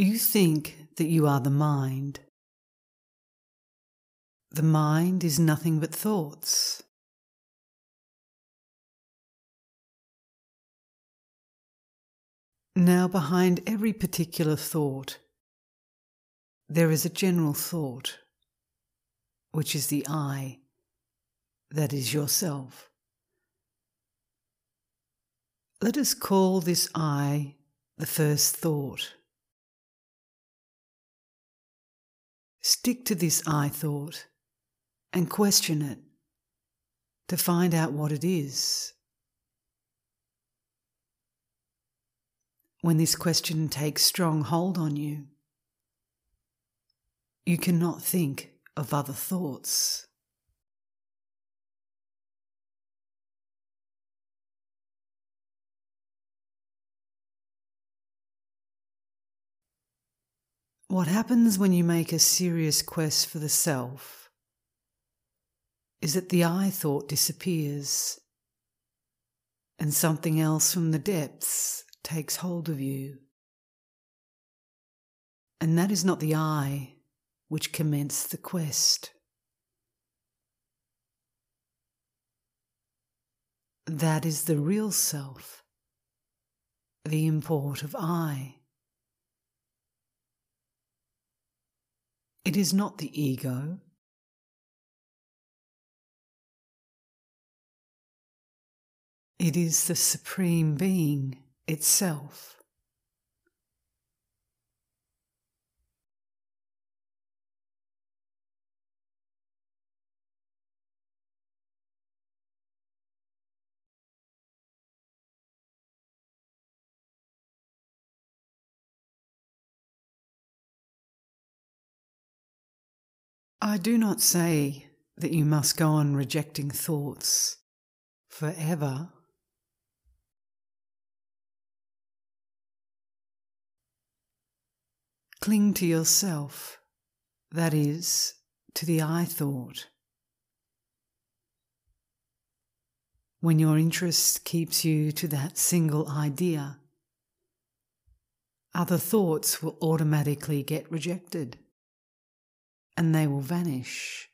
You think that you are the mind. The mind is nothing but thoughts. Now, behind every particular thought, there is a general thought, which is the I, that is yourself. Let us call this I the first thought. Stick to this I thought and question it to find out what it is. When this question takes strong hold on you, you cannot think of other thoughts. What happens when you make a serious quest for the self is that the I thought disappears and something else from the depths takes hold of you. And that is not the I which commenced the quest. That is the real self, the import of I. It is not the ego. It is the Supreme Being itself. I do not say that you must go on rejecting thoughts forever. Cling to yourself, that is, to the I thought. When your interest keeps you to that single idea, other thoughts will automatically get rejected and they will vanish.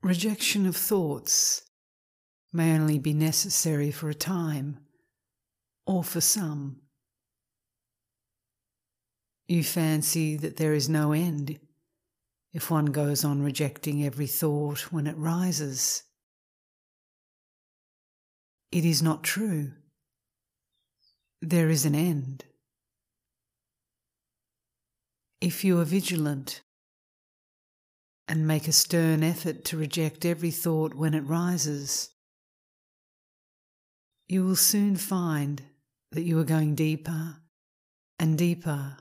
Rejection of thoughts may only be necessary for a time, or for some. You fancy that there is no end if one goes on rejecting every thought when it rises. It is not true. There is an end. If you are vigilant and make a stern effort to reject every thought when it rises, you will soon find that you are going deeper and deeper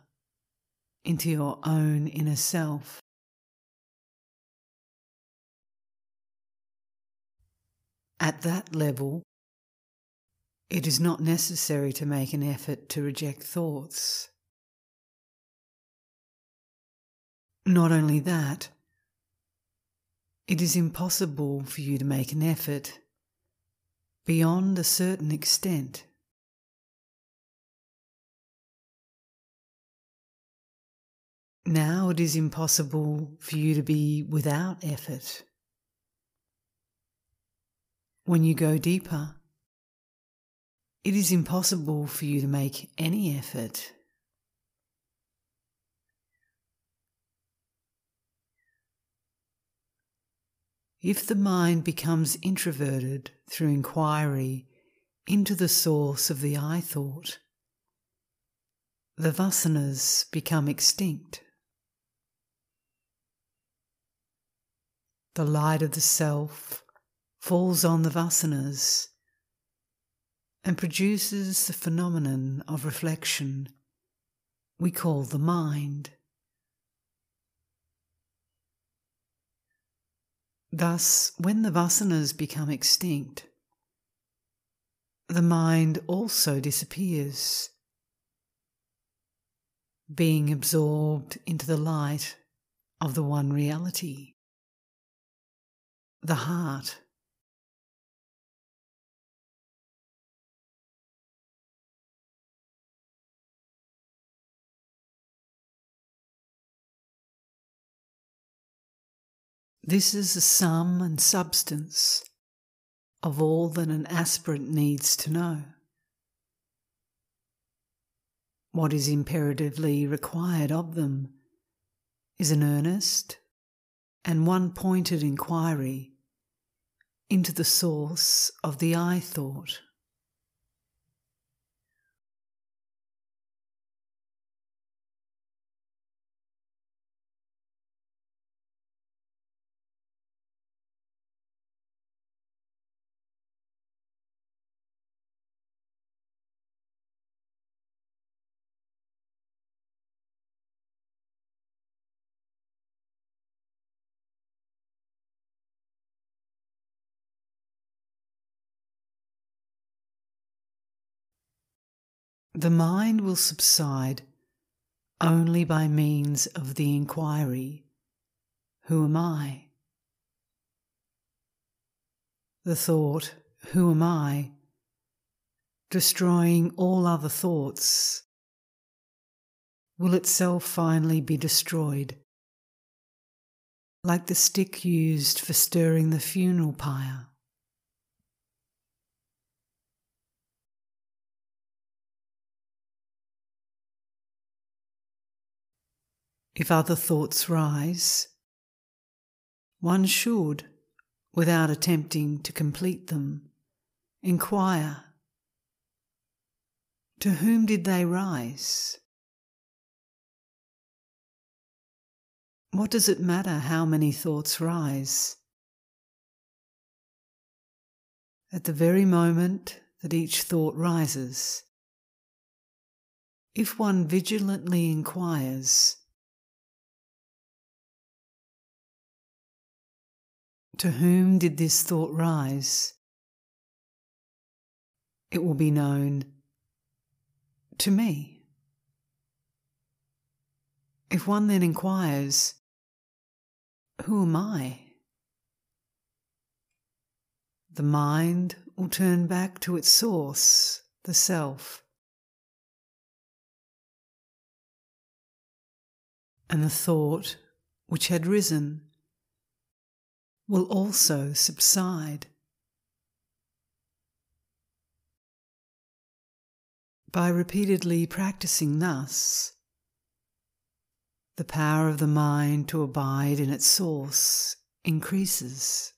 into your own inner self. At that level, it is not necessary to make an effort to reject thoughts. Not only that, it is impossible for you to make an effort beyond a certain extent. Now it is impossible for you to be without effort. When you go deeper, it is impossible for you to make any effort. If the mind becomes introverted through inquiry into the source of the I thought, the vasanas become extinct. The light of the self falls on the vasanas and produces the phenomenon of reflection we call the mind. Thus, when the vasanas become extinct, the mind also disappears, being absorbed into the light of the one reality, the heart This is the sum and substance of all that an aspirant needs to know. What is imperatively required of them is an earnest and one pointed inquiry into the source of the I thought. The mind will subside only by means of the inquiry Who am I? The thought, Who am I? destroying all other thoughts, will itself finally be destroyed, like the stick used for stirring the funeral pyre. If other thoughts rise, one should, without attempting to complete them, inquire To whom did they rise? What does it matter how many thoughts rise? At the very moment that each thought rises, if one vigilantly inquires, To whom did this thought rise? It will be known to me. If one then inquires, Who am I? The mind will turn back to its source, the self. And the thought which had risen will also subside. By repeatedly practicing thus, the power of the mind to abide in its source increases.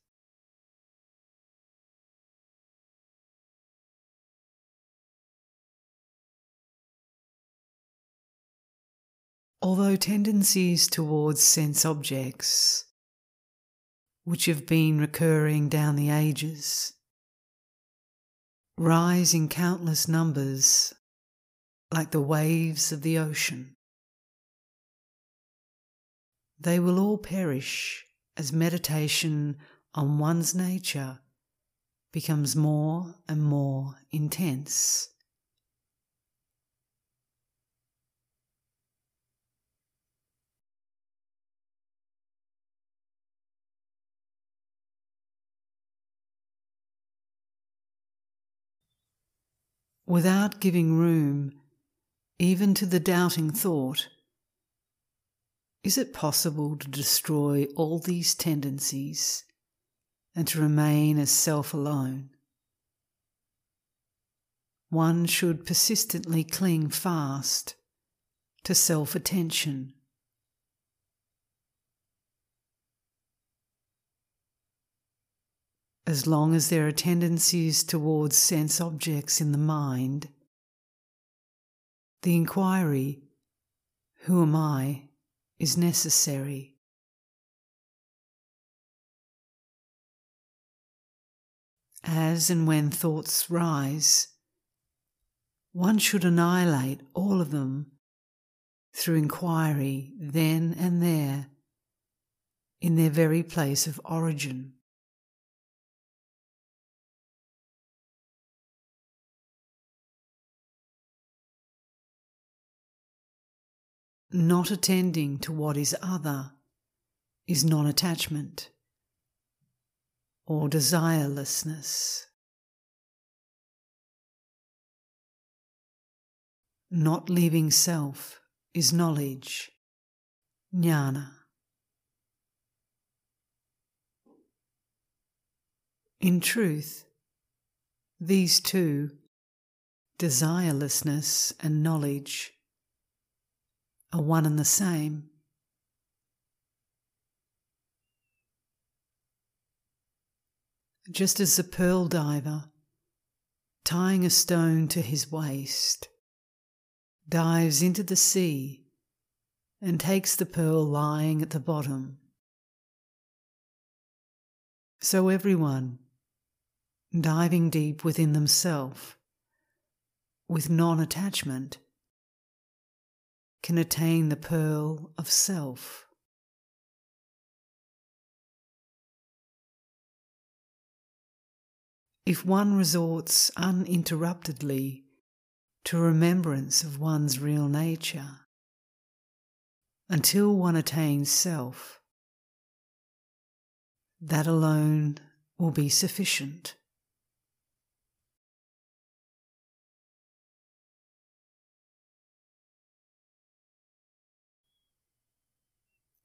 Although tendencies towards sense objects which have been recurring down the ages, rise in countless numbers like the waves of the ocean. They will all perish as meditation on one's nature becomes more and more intense. Without giving room even to the doubting thought is it possible to destroy all these tendencies and to remain as self alone? One should persistently cling fast to self attention. As long as there are tendencies towards sense objects in the mind, the inquiry, Who am I? is necessary. As and when thoughts rise, one should annihilate all of them through inquiry then and there in their very place of origin. Not attending to what is other is non attachment or desirelessness. Not leaving self is knowledge, jnana. In truth, these two, desirelessness and knowledge, are one and the same. Just as the pearl diver, tying a stone to his waist, dives into the sea and takes the pearl lying at the bottom. So everyone, diving deep within themselves, with non attachment, can attain the pearl of self. If one resorts uninterruptedly to remembrance of one's real nature, until one attains self, that alone will be sufficient.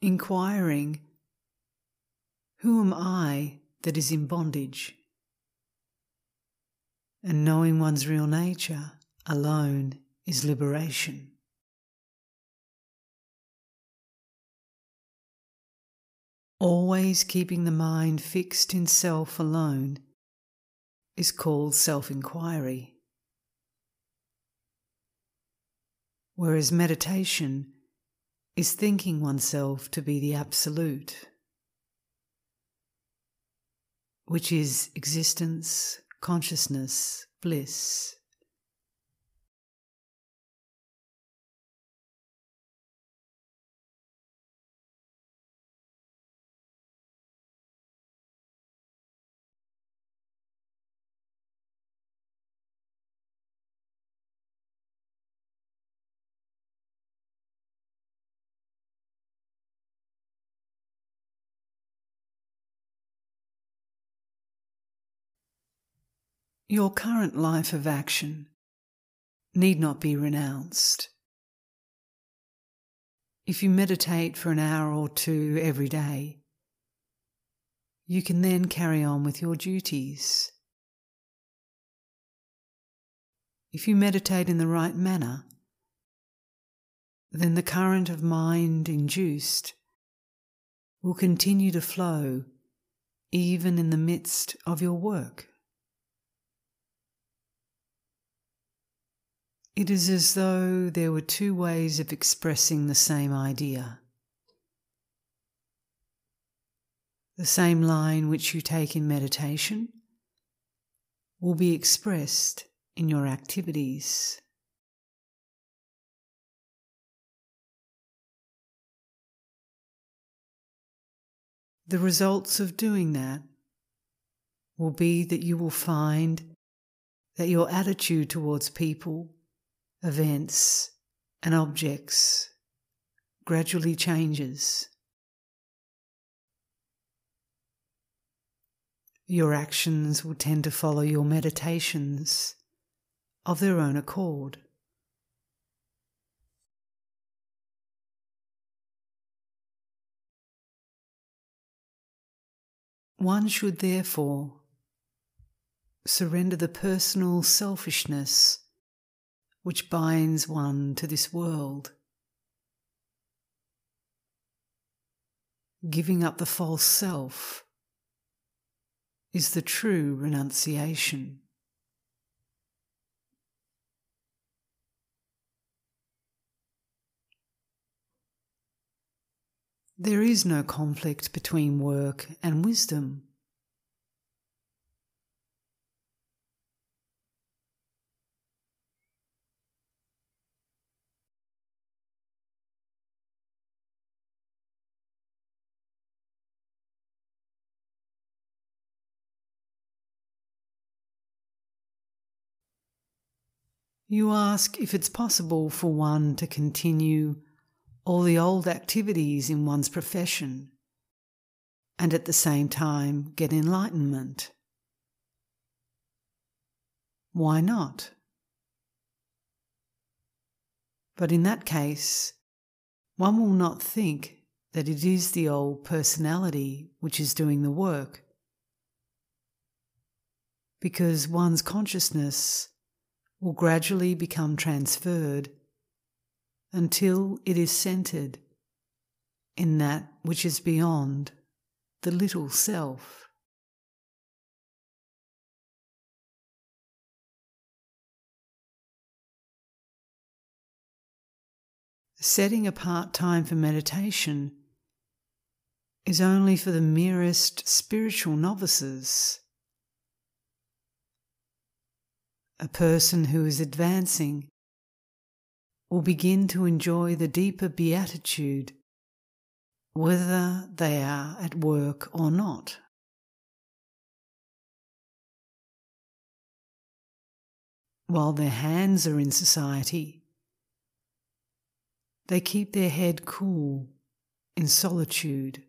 Inquiring, Who am I that is in bondage? And knowing one's real nature alone is liberation. Always keeping the mind fixed in self alone is called self inquiry. Whereas meditation is thinking oneself to be the absolute, which is existence, consciousness, bliss. Your current life of action need not be renounced. If you meditate for an hour or two every day, you can then carry on with your duties. If you meditate in the right manner, then the current of mind induced will continue to flow even in the midst of your work. It is as though there were two ways of expressing the same idea. The same line which you take in meditation will be expressed in your activities. The results of doing that will be that you will find that your attitude towards people events, and objects gradually changes. Your actions will tend to follow your meditations of their own accord. One should therefore surrender the personal selfishness which binds one to this world. Giving up the false self is the true renunciation. There is no conflict between work and wisdom. You ask if it's possible for one to continue all the old activities in one's profession and at the same time get enlightenment. Why not? But in that case, one will not think that it is the old personality which is doing the work, because one's consciousness will gradually become transferred until it is centered in that which is beyond the little self. Setting apart time for meditation is only for the merest spiritual novices. A person who is advancing will begin to enjoy the deeper beatitude whether they are at work or not. While their hands are in society, they keep their head cool in solitude.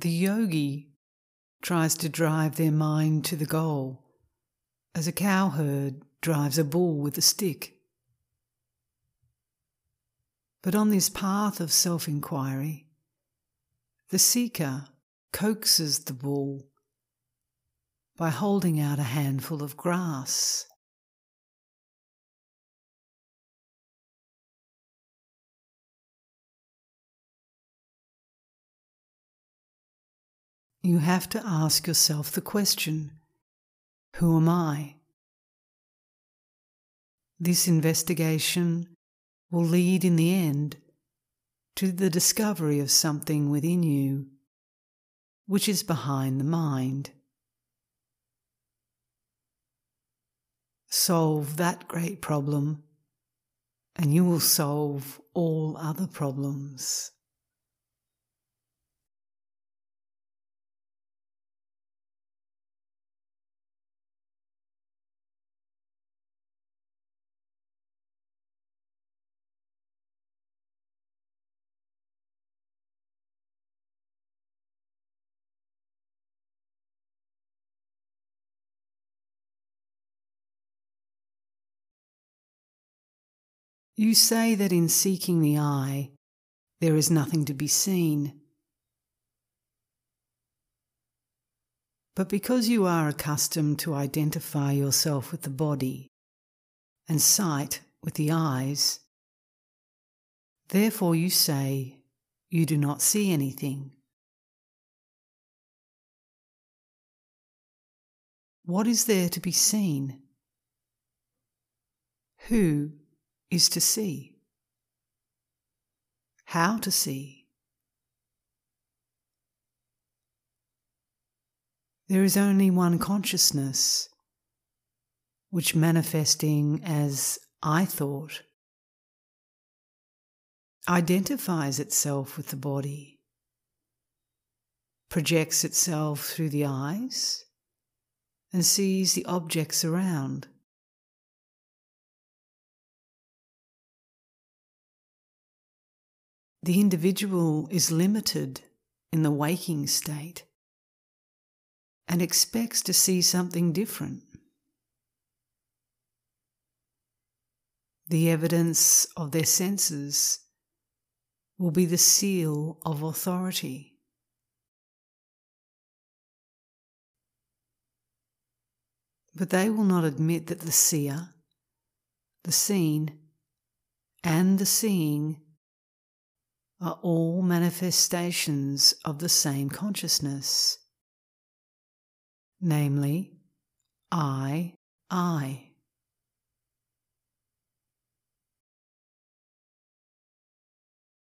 The yogi tries to drive their mind to the goal as a cowherd drives a bull with a stick. But on this path of self inquiry, the seeker coaxes the bull by holding out a handful of grass. You have to ask yourself the question Who am I? This investigation will lead in the end to the discovery of something within you which is behind the mind. Solve that great problem, and you will solve all other problems. You say that in seeking the I, there is nothing to be seen. But because you are accustomed to identify yourself with the body and sight with the eyes, therefore you say you do not see anything. What is there to be seen? Who is to see. How to see. There is only one consciousness, which manifesting as I thought identifies itself with the body, projects itself through the eyes, and sees the objects around. The individual is limited in the waking state and expects to see something different. The evidence of their senses will be the seal of authority. But they will not admit that the seer, the seen, and the seeing are all manifestations of the same consciousness, namely, I, I.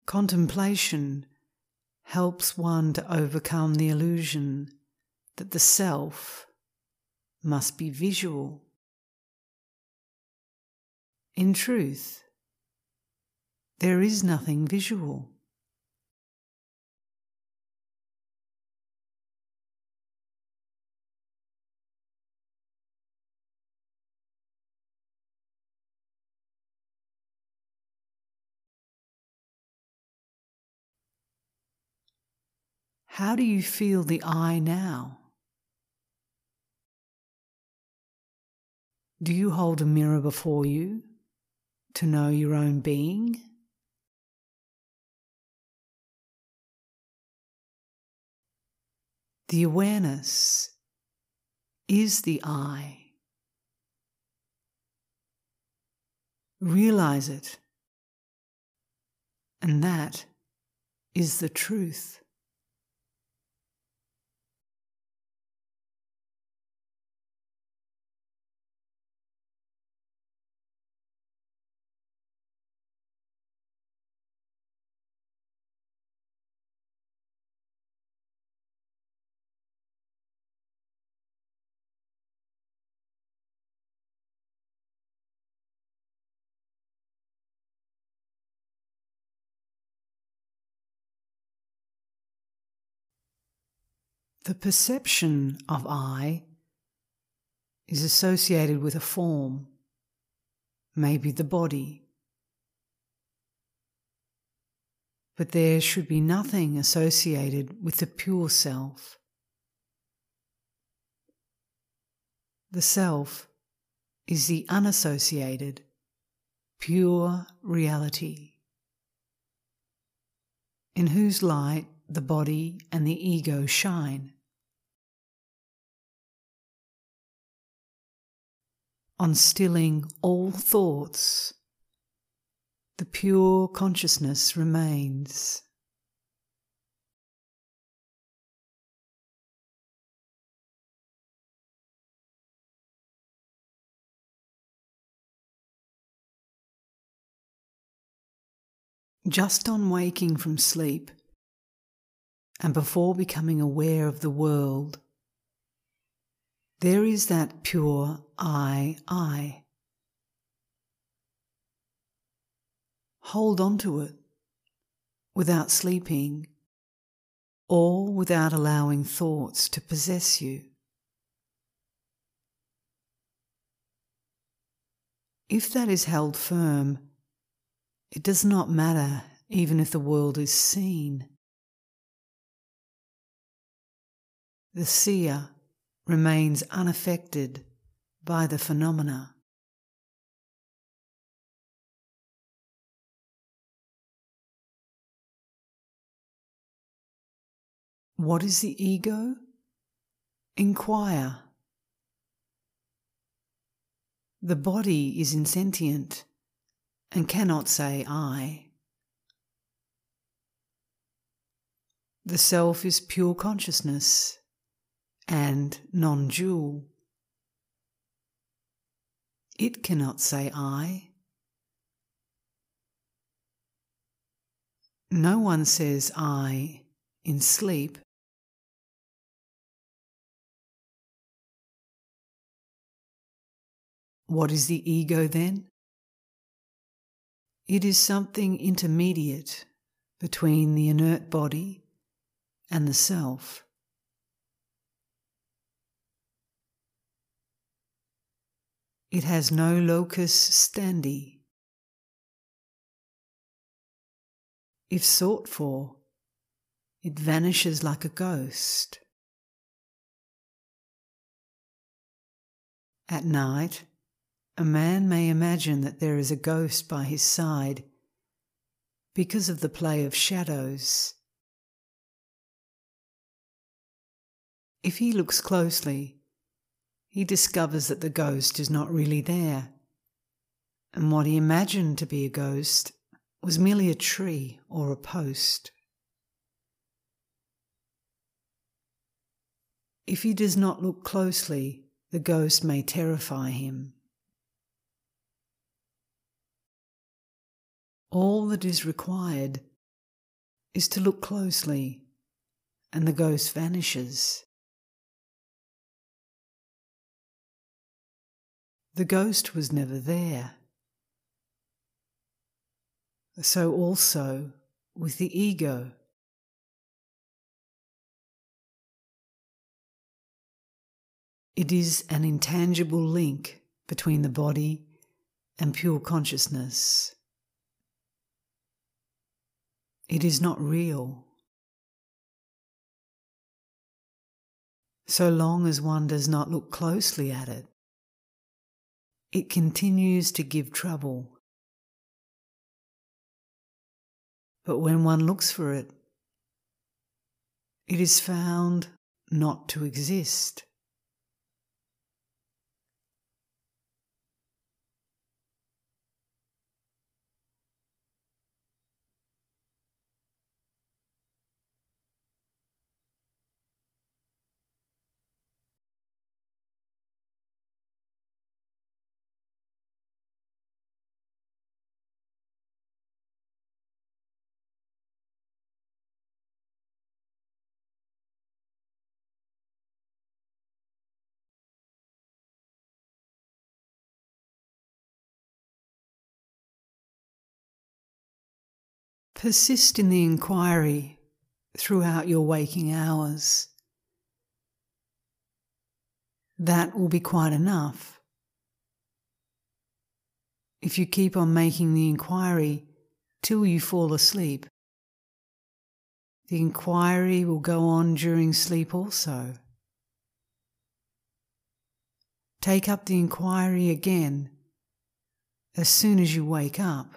Contemplation helps one to overcome the illusion that the self must be visual. In truth, there is nothing visual. How do you feel the I now? Do you hold a mirror before you to know your own being? The awareness is the I. Realize it, and that is the truth. The perception of I is associated with a form, maybe the body. But there should be nothing associated with the pure self. The self is the unassociated, pure reality, in whose light the body and the ego shine. On stilling all thoughts, the pure consciousness remains. Just on waking from sleep, and before becoming aware of the world, there is that pure I, I. Hold on to it without sleeping or without allowing thoughts to possess you. If that is held firm, it does not matter even if the world is seen. The seer remains unaffected by the phenomena. What is the ego? Inquire. The body is insentient and cannot say I. The self is pure consciousness and non dual. It cannot say I. No one says I in sleep. What is the ego then? It is something intermediate between the inert body and the self. It has no locus standi. If sought for, it vanishes like a ghost. At night, a man may imagine that there is a ghost by his side because of the play of shadows. If he looks closely, he discovers that the ghost is not really there, and what he imagined to be a ghost was merely a tree or a post. If he does not look closely, the ghost may terrify him. All that is required is to look closely, and the ghost vanishes. The ghost was never there. So also with the ego. It is an intangible link between the body and pure consciousness. It is not real. so long as one does not look closely at it, it continues to give trouble. But when one looks for it, it is found not to exist. Persist in the inquiry throughout your waking hours. That will be quite enough. If you keep on making the inquiry till you fall asleep, the inquiry will go on during sleep also. Take up the inquiry again as soon as you wake up.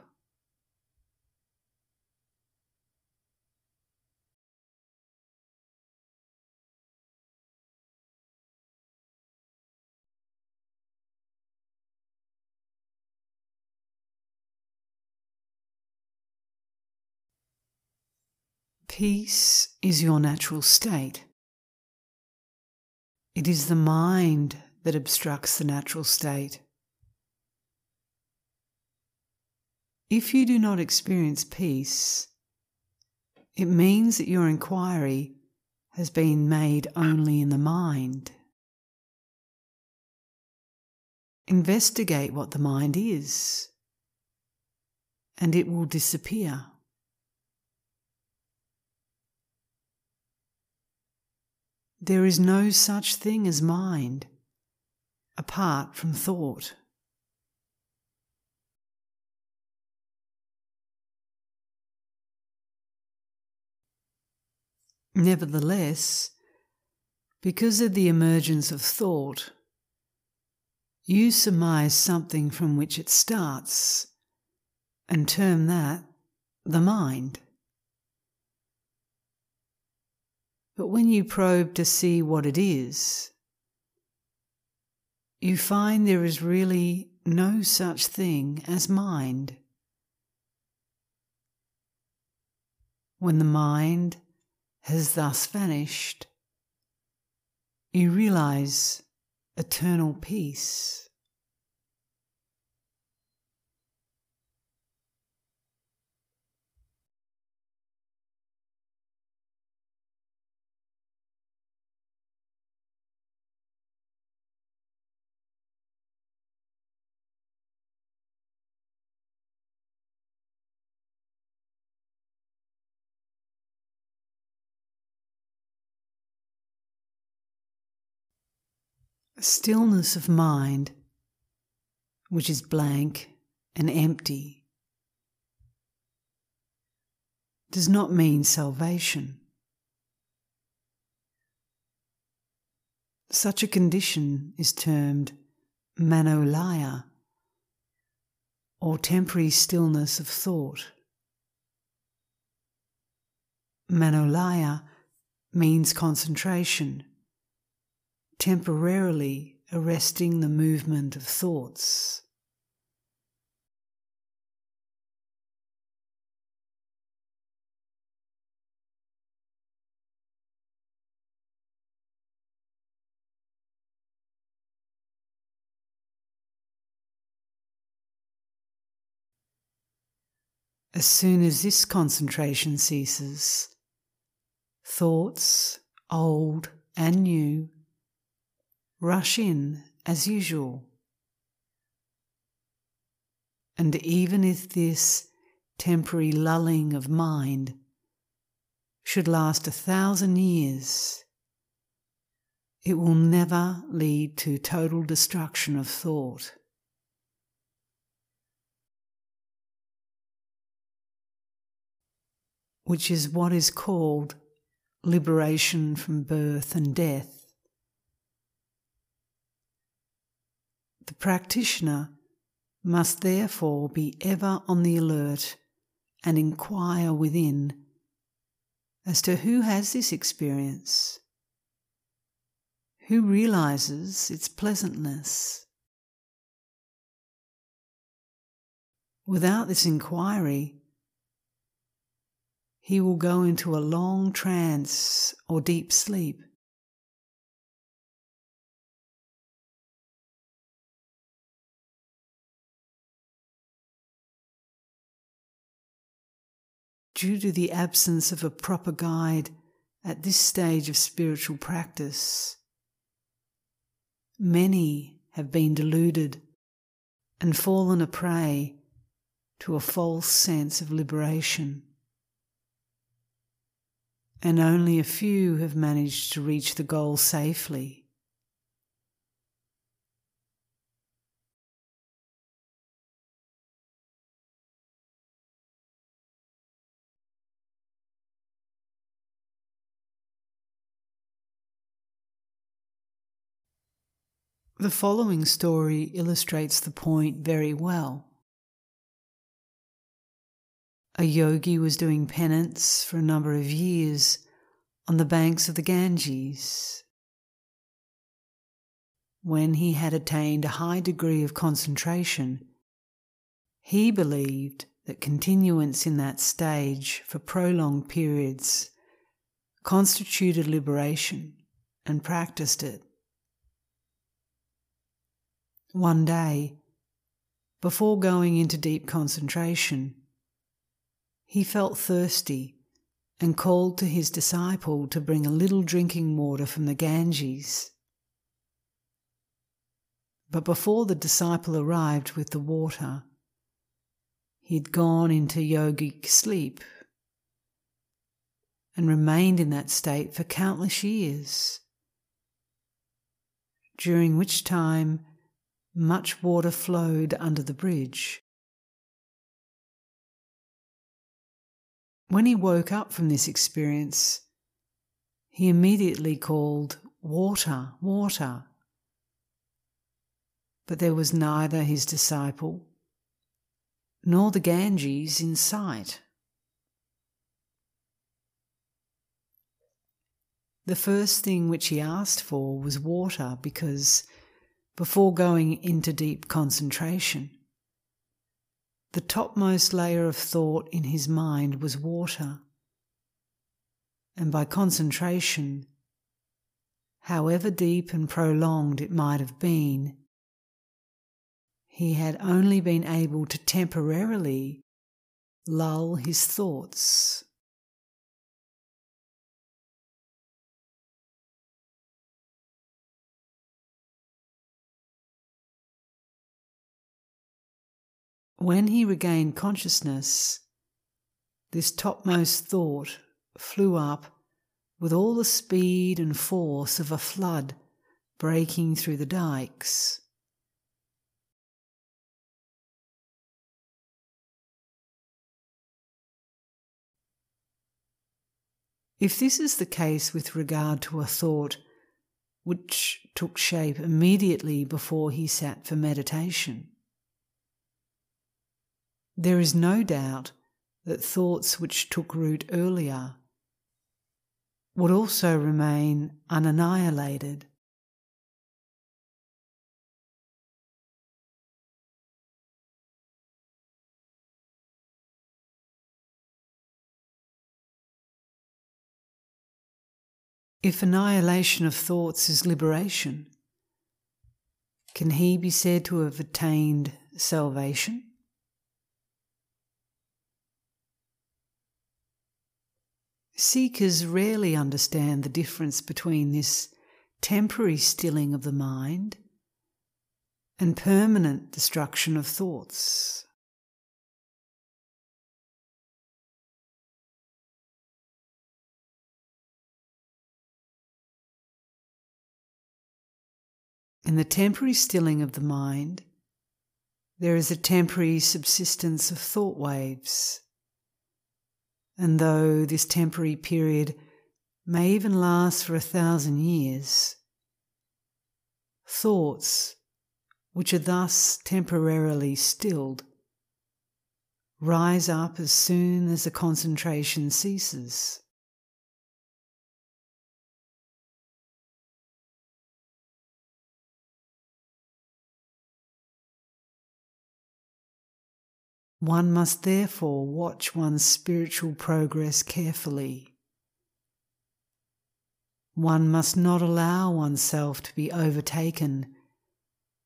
Peace is your natural state. It is the mind that obstructs the natural state. If you do not experience peace, it means that your inquiry has been made only in the mind. Investigate what the mind is, and it will disappear. There is no such thing as mind apart from thought. Nevertheless, because of the emergence of thought, you surmise something from which it starts and term that the mind. But when you probe to see what it is, you find there is really no such thing as mind. When the mind has thus vanished, you realize eternal peace. Stillness of mind, which is blank and empty, does not mean salvation. Such a condition is termed manolaya, or temporary stillness of thought. Manolaya means concentration temporarily arresting the movement of thoughts. As soon as this concentration ceases, thoughts, old and new, rush in as usual. And even if this temporary lulling of mind should last a thousand years, it will never lead to total destruction of thought. Which is what is called liberation from birth and death The practitioner must therefore be ever on the alert and inquire within as to who has this experience, who realizes its pleasantness. Without this inquiry, he will go into a long trance or deep sleep. Due to the absence of a proper guide at this stage of spiritual practice, many have been deluded and fallen a prey to a false sense of liberation. And only a few have managed to reach the goal safely. The following story illustrates the point very well. A yogi was doing penance for a number of years on the banks of the Ganges. When he had attained a high degree of concentration, he believed that continuance in that stage for prolonged periods constituted liberation and practiced it. One day, before going into deep concentration, he felt thirsty and called to his disciple to bring a little drinking water from the Ganges. But before the disciple arrived with the water, he'd gone into yogic sleep and remained in that state for countless years, during which time much water flowed under the bridge. When he woke up from this experience, he immediately called, Water, water. But there was neither his disciple nor the Ganges in sight. The first thing which he asked for was water because before going into deep concentration, the topmost layer of thought in his mind was water. And by concentration, however deep and prolonged it might have been, he had only been able to temporarily lull his thoughts. When he regained consciousness, this topmost thought flew up with all the speed and force of a flood breaking through the dikes. If this is the case with regard to a thought which took shape immediately before he sat for meditation, there is no doubt that thoughts which took root earlier would also remain unannihilated. If annihilation of thoughts is liberation, can he be said to have attained salvation? Seekers rarely understand the difference between this temporary stilling of the mind and permanent destruction of thoughts. In the temporary stilling of the mind, there is a temporary subsistence of thought waves and though this temporary period may even last for a thousand years, thoughts which are thus temporarily stilled, rise up as soon as the concentration ceases. One must therefore watch one's spiritual progress carefully. One must not allow oneself to be overtaken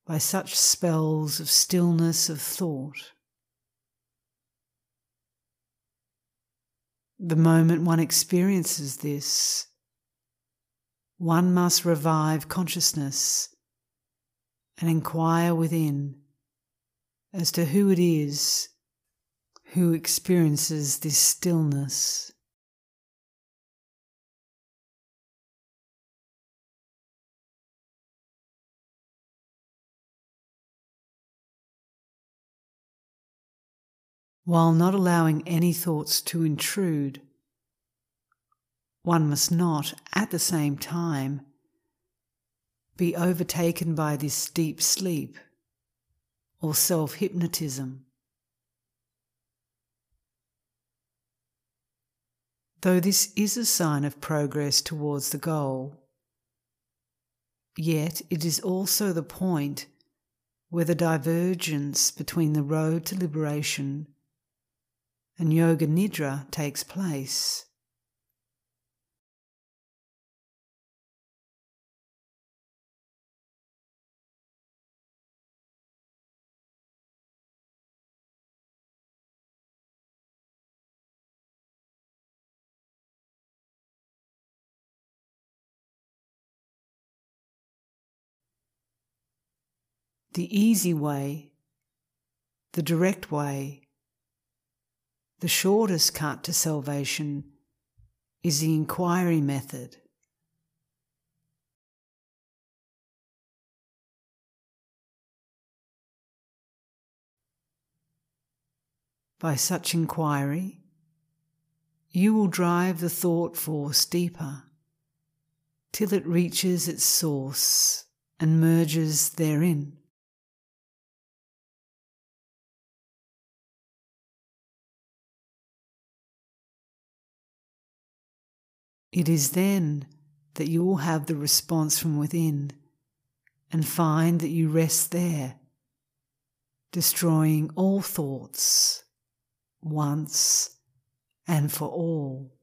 by such spells of stillness of thought. The moment one experiences this, one must revive consciousness and inquire within as to who it is who experiences this stillness. While not allowing any thoughts to intrude, one must not, at the same time, be overtaken by this deep sleep or self hypnotism. Though this is a sign of progress towards the goal, yet it is also the point where the divergence between the road to liberation and Yoga Nidra takes place. The easy way, the direct way, the shortest cut to salvation is the inquiry method. By such inquiry, you will drive the thought force deeper till it reaches its source and merges therein. It is then that you will have the response from within and find that you rest there, destroying all thoughts once and for all.